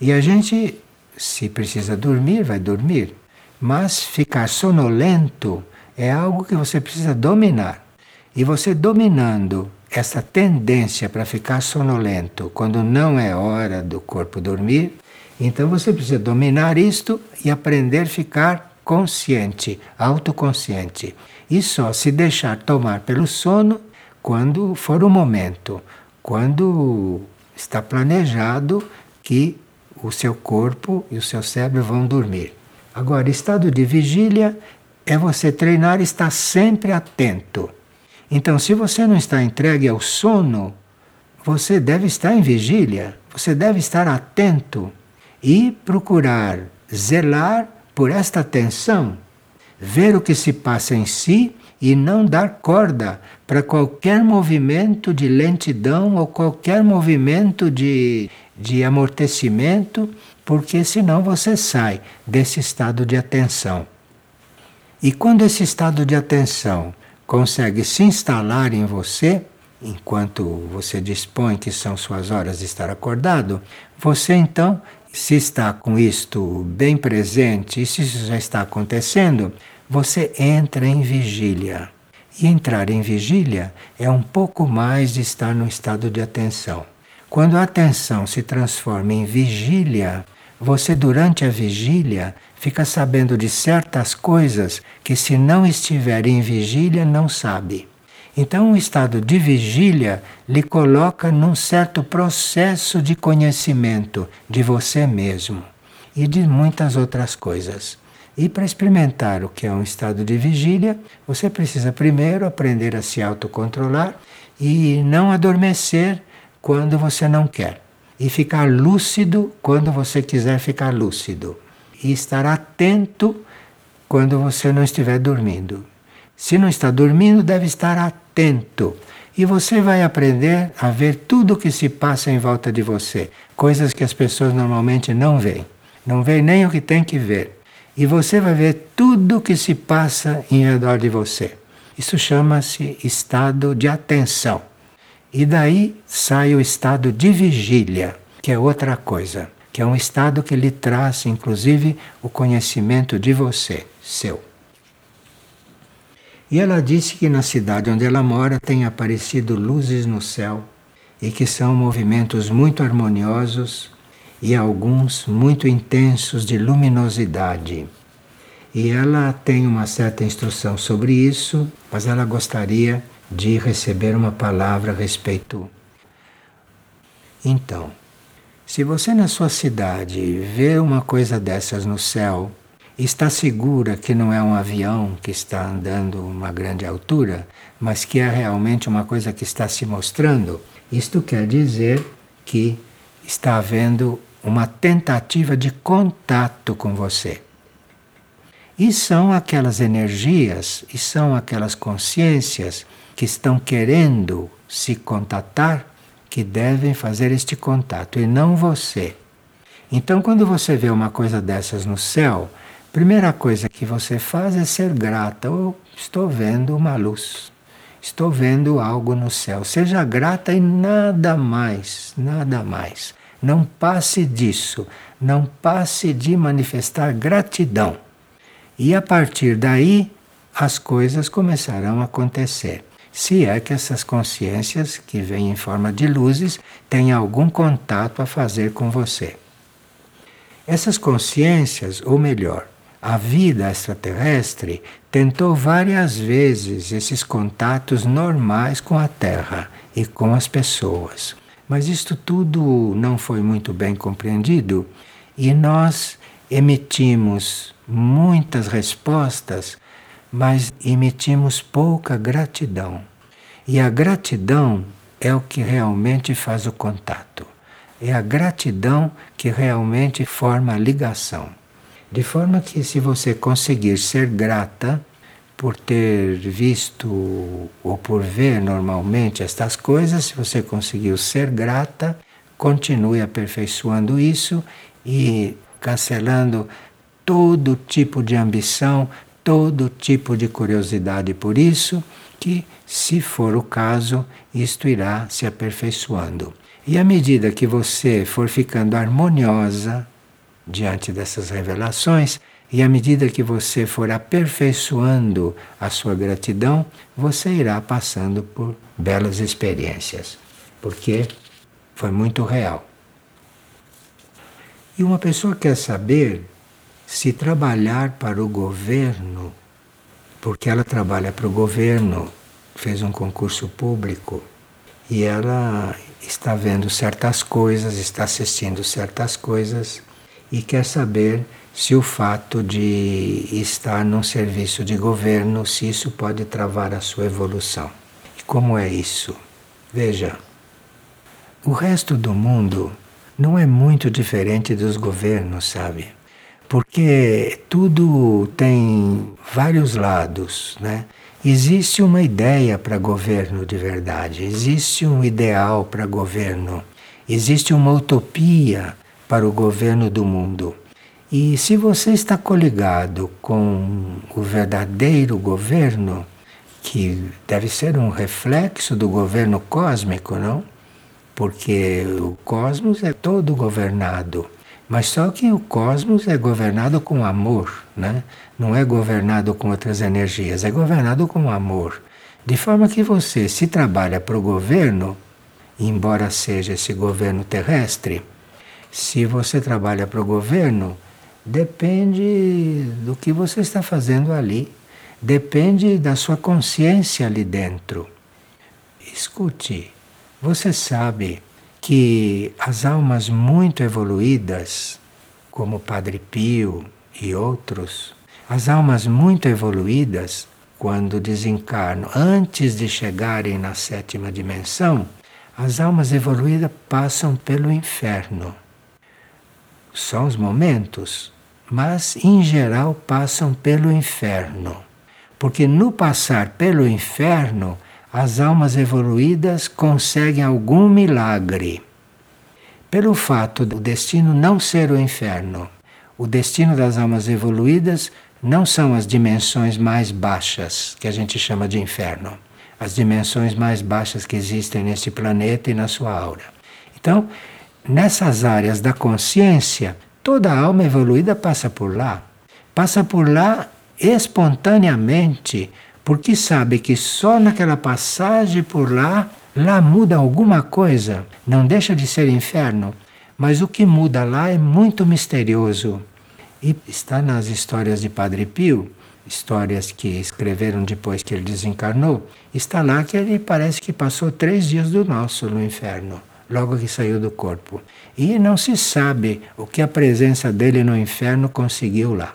E a gente, se precisa dormir, vai dormir. Mas ficar sonolento é algo que você precisa dominar. E você dominando essa tendência para ficar sonolento quando não é hora do corpo dormir, então você precisa dominar isto e aprender a ficar consciente, autoconsciente. E só se deixar tomar pelo sono quando for o momento, quando está planejado que o seu corpo e o seu cérebro vão dormir. Agora, estado de vigília é você treinar e estar sempre atento. Então, se você não está entregue ao sono, você deve estar em vigília, você deve estar atento e procurar zelar por esta atenção, ver o que se passa em si e não dar corda para qualquer movimento de lentidão ou qualquer movimento de, de amortecimento porque senão você sai desse estado de atenção. E quando esse estado de atenção consegue se instalar em você, enquanto você dispõe que são suas horas de estar acordado, você então, se está com isto bem presente e se isso já está acontecendo, você entra em vigília. E entrar em vigília é um pouco mais de estar no estado de atenção. Quando a atenção se transforma em vigília, você, durante a vigília, fica sabendo de certas coisas que, se não estiver em vigília, não sabe. Então, o estado de vigília lhe coloca num certo processo de conhecimento de você mesmo e de muitas outras coisas. E para experimentar o que é um estado de vigília, você precisa primeiro aprender a se autocontrolar e não adormecer quando você não quer e ficar lúcido quando você quiser ficar lúcido. E estar atento quando você não estiver dormindo. Se não está dormindo, deve estar atento. E você vai aprender a ver tudo o que se passa em volta de você, coisas que as pessoas normalmente não veem. Não veem nem o que tem que ver. E você vai ver tudo o que se passa em redor de você. Isso chama-se estado de atenção. E daí sai o estado de vigília, que é outra coisa, que é um estado que lhe traz, inclusive, o conhecimento de você, seu. E ela disse que na cidade onde ela mora tem aparecido luzes no céu e que são movimentos muito harmoniosos e alguns muito intensos de luminosidade. E ela tem uma certa instrução sobre isso, mas ela gostaria de receber uma palavra a respeito. Então, se você na sua cidade vê uma coisa dessas no céu, está segura que não é um avião que está andando uma grande altura, mas que é realmente uma coisa que está se mostrando, isto quer dizer que está havendo uma tentativa de contato com você. E são aquelas energias e são aquelas consciências que estão querendo se contatar que devem fazer este contato e não você. Então, quando você vê uma coisa dessas no céu, primeira coisa que você faz é ser grata. Oh, estou vendo uma luz. Estou vendo algo no céu. Seja grata e nada mais, nada mais. Não passe disso. Não passe de manifestar gratidão. E a partir daí, as coisas começarão a acontecer. Se é que essas consciências, que vêm em forma de luzes, têm algum contato a fazer com você. Essas consciências, ou melhor, a vida extraterrestre tentou várias vezes esses contatos normais com a Terra e com as pessoas. Mas isto tudo não foi muito bem compreendido e nós emitimos muitas respostas, mas emitimos pouca gratidão. E a gratidão é o que realmente faz o contato. É a gratidão que realmente forma a ligação. De forma que, se você conseguir ser grata por ter visto ou por ver normalmente estas coisas, se você conseguiu ser grata, continue aperfeiçoando isso e cancelando todo tipo de ambição, todo tipo de curiosidade por isso, que, se for o caso, isto irá se aperfeiçoando. E à medida que você for ficando harmoniosa diante dessas revelações, e à medida que você for aperfeiçoando a sua gratidão, você irá passando por belas experiências, porque foi muito real. E uma pessoa quer saber se trabalhar para o governo, porque ela trabalha para o governo, fez um concurso público e ela está vendo certas coisas, está assistindo certas coisas e quer saber se o fato de estar num serviço de governo, se isso pode travar a sua evolução. E como é isso? Veja, o resto do mundo não é muito diferente dos governos, sabe? porque tudo tem vários lados, né? Existe uma ideia para governo de verdade, existe um ideal para governo, existe uma utopia para o governo do mundo. E se você está coligado com o verdadeiro governo, que deve ser um reflexo do governo cósmico, não? Porque o cosmos é todo governado mas só que o cosmos é governado com amor, né? não é governado com outras energias, é governado com amor. De forma que você, se trabalha para o governo, embora seja esse governo terrestre, se você trabalha para o governo, depende do que você está fazendo ali, depende da sua consciência ali dentro. Escute, você sabe que as almas muito evoluídas, como Padre Pio e outros, as almas muito evoluídas, quando desencarnam, antes de chegarem na sétima dimensão, as almas evoluídas passam pelo inferno. São os momentos, mas em geral passam pelo inferno. Porque no passar pelo inferno, as almas evoluídas conseguem algum milagre. Pelo fato do destino não ser o inferno, o destino das almas evoluídas não são as dimensões mais baixas, que a gente chama de inferno, as dimensões mais baixas que existem nesse planeta e na sua aura. Então, nessas áreas da consciência, toda alma evoluída passa por lá. Passa por lá espontaneamente, porque sabe que só naquela passagem por lá, lá muda alguma coisa. Não deixa de ser inferno, mas o que muda lá é muito misterioso. E está nas histórias de Padre Pio, histórias que escreveram depois que ele desencarnou, está lá que ele parece que passou três dias do nosso no inferno, logo que saiu do corpo. E não se sabe o que a presença dele no inferno conseguiu lá.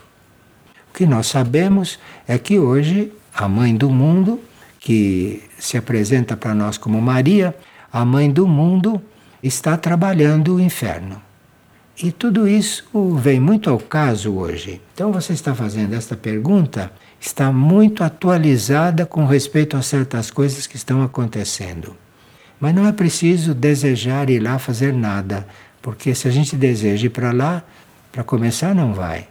O que nós sabemos é que hoje a mãe do mundo, que se apresenta para nós como Maria, a mãe do mundo está trabalhando o inferno. E tudo isso vem muito ao caso hoje. Então você está fazendo esta pergunta, está muito atualizada com respeito a certas coisas que estão acontecendo. Mas não é preciso desejar ir lá fazer nada, porque se a gente deseja ir para lá, para começar não vai.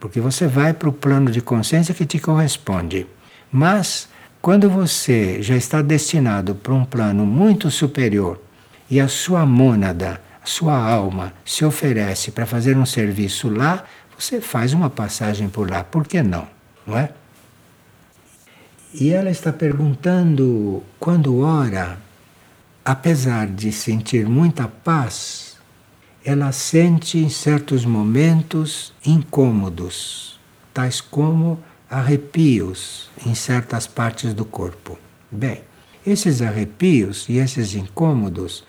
Porque você vai para o plano de consciência que te corresponde. Mas quando você já está destinado para um plano muito superior e a sua mônada sua alma se oferece para fazer um serviço lá, você faz uma passagem por lá. Por que não? Não é? E ela está perguntando quando ora, apesar de sentir muita paz, ela sente em certos momentos incômodos, tais como arrepios em certas partes do corpo. Bem, esses arrepios e esses incômodos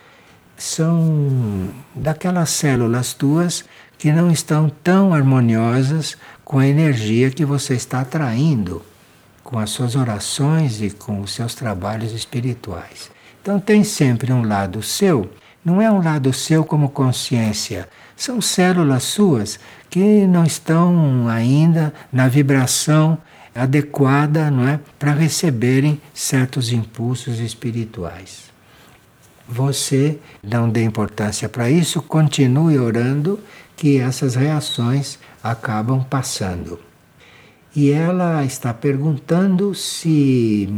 são daquelas células tuas que não estão tão harmoniosas com a energia que você está atraindo com as suas orações e com os seus trabalhos espirituais. Então tem sempre um lado seu, não é um lado seu como consciência, são células suas que não estão ainda na vibração adequada, não é, para receberem certos impulsos espirituais. Você não dê importância para isso, continue orando que essas reações acabam passando. E ela está perguntando se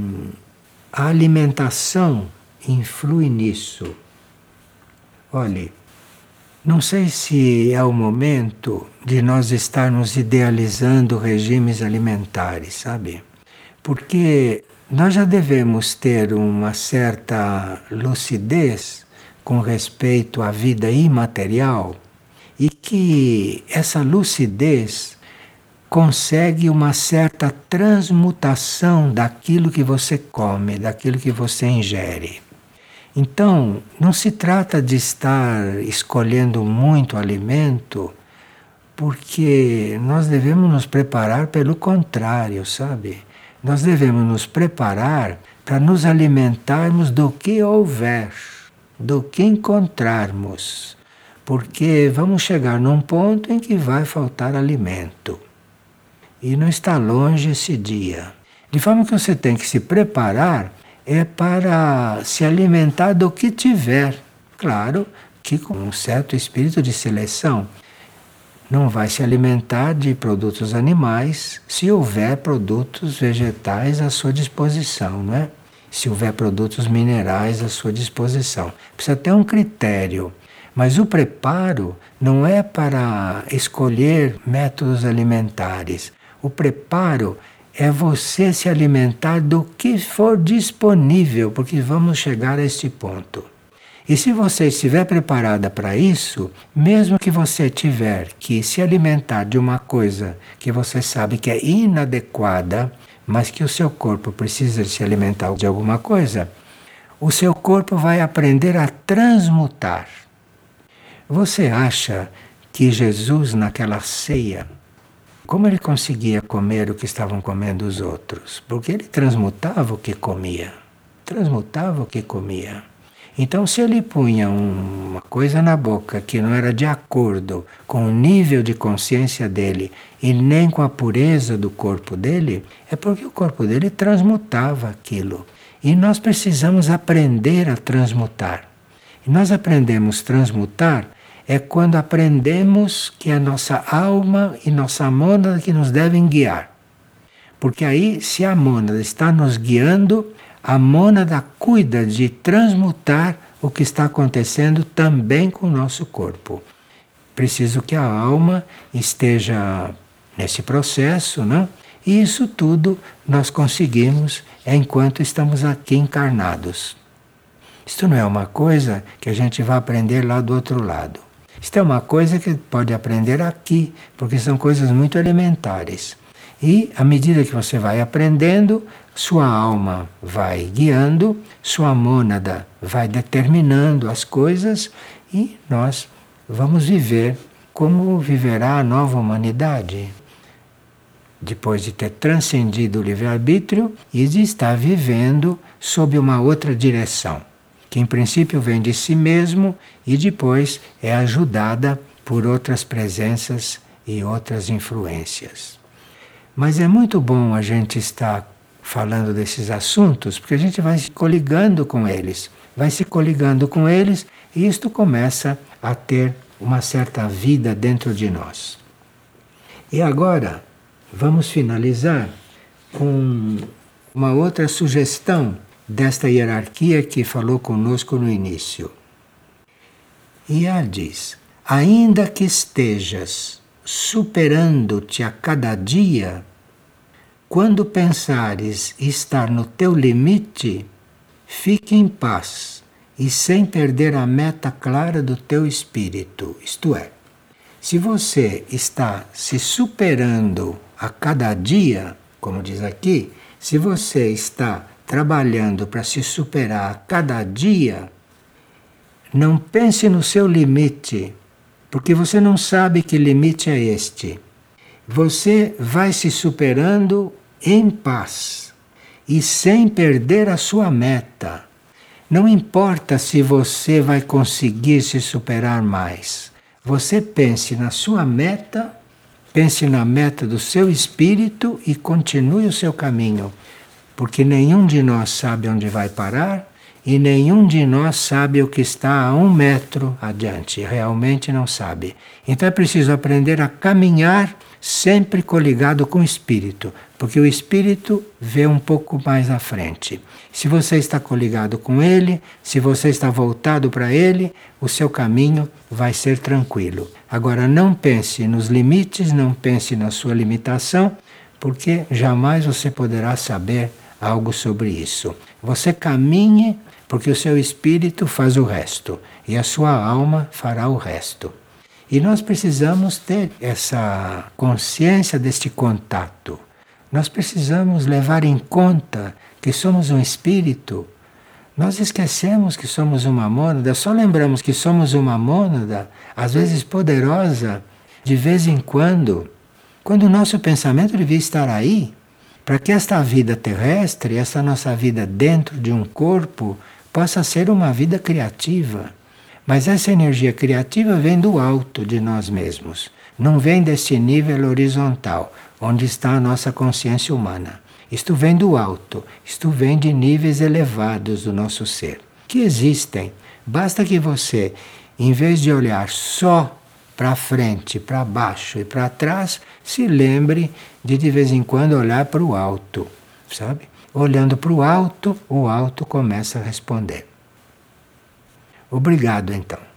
a alimentação influi nisso. Olhe, não sei se é o momento de nós estarmos idealizando regimes alimentares, sabe? Porque nós já devemos ter uma certa lucidez com respeito à vida imaterial e que essa lucidez consegue uma certa transmutação daquilo que você come, daquilo que você ingere. Então, não se trata de estar escolhendo muito alimento, porque nós devemos nos preparar pelo contrário, sabe? nós devemos nos preparar para nos alimentarmos do que houver, do que encontrarmos, porque vamos chegar num ponto em que vai faltar alimento. E não está longe esse dia. De forma que você tem que se preparar é para se alimentar do que tiver. Claro que com um certo espírito de seleção não vai se alimentar de produtos animais se houver produtos vegetais à sua disposição, não é? Se houver produtos minerais à sua disposição. Precisa ter um critério. Mas o preparo não é para escolher métodos alimentares. O preparo é você se alimentar do que for disponível, porque vamos chegar a este ponto. E se você estiver preparada para isso, mesmo que você tiver que se alimentar de uma coisa que você sabe que é inadequada, mas que o seu corpo precisa se alimentar de alguma coisa, o seu corpo vai aprender a transmutar. Você acha que Jesus, naquela ceia, como ele conseguia comer o que estavam comendo os outros? Porque ele transmutava o que comia. Transmutava o que comia. Então, se ele punha uma coisa na boca que não era de acordo com o nível de consciência dele e nem com a pureza do corpo dele, é porque o corpo dele transmutava aquilo. E nós precisamos aprender a transmutar. E nós aprendemos transmutar é quando aprendemos que é nossa alma e nossa mônada que nos devem guiar. Porque aí, se a mônada está nos guiando, a mônada cuida de transmutar o que está acontecendo também com o nosso corpo. Preciso que a alma esteja nesse processo, né? E isso tudo nós conseguimos enquanto estamos aqui encarnados. Isto não é uma coisa que a gente vai aprender lá do outro lado. Isto é uma coisa que pode aprender aqui, porque são coisas muito elementares. E à medida que você vai aprendendo, sua alma vai guiando, sua mônada vai determinando as coisas e nós vamos viver como viverá a nova humanidade. Depois de ter transcendido o livre-arbítrio e de estar vivendo sob uma outra direção que em princípio vem de si mesmo e depois é ajudada por outras presenças e outras influências. Mas é muito bom a gente estar falando desses assuntos, porque a gente vai se coligando com eles, vai se coligando com eles e isto começa a ter uma certa vida dentro de nós. E agora vamos finalizar com uma outra sugestão desta hierarquia que falou conosco no início. E ela diz: ainda que estejas superando-te a cada dia, quando pensares estar no teu limite, fique em paz e sem perder a meta clara do teu espírito. Isto é, se você está se superando a cada dia, como diz aqui, se você está trabalhando para se superar a cada dia, não pense no seu limite, porque você não sabe que limite é este. Você vai se superando em paz e sem perder a sua meta. Não importa se você vai conseguir se superar mais. Você pense na sua meta, pense na meta do seu espírito e continue o seu caminho porque nenhum de nós sabe onde vai parar e nenhum de nós sabe o que está a um metro adiante, realmente não sabe. Então é preciso aprender a caminhar sempre coligado com o espírito, porque o espírito vê um pouco mais à frente. Se você está coligado com ele, se você está voltado para ele, o seu caminho vai ser tranquilo. Agora não pense nos limites, não pense na sua limitação, porque jamais você poderá saber algo sobre isso. Você caminhe porque o seu espírito faz o resto e a sua alma fará o resto. E nós precisamos ter essa consciência deste contato. Nós precisamos levar em conta que somos um espírito. Nós esquecemos que somos uma mônada, só lembramos que somos uma mônada, às vezes poderosa, de vez em quando, quando o nosso pensamento devia estar aí, para que esta vida terrestre, essa nossa vida dentro de um corpo, possa ser uma vida criativa. Mas essa energia criativa vem do alto de nós mesmos, não vem desse nível horizontal, onde está a nossa consciência humana. Isto vem do alto, isto vem de níveis elevados do nosso ser, que existem. Basta que você, em vez de olhar só para frente, para baixo e para trás, se lembre de de vez em quando olhar para o alto, sabe? Olhando para o alto, o alto começa a responder. Obrigado então.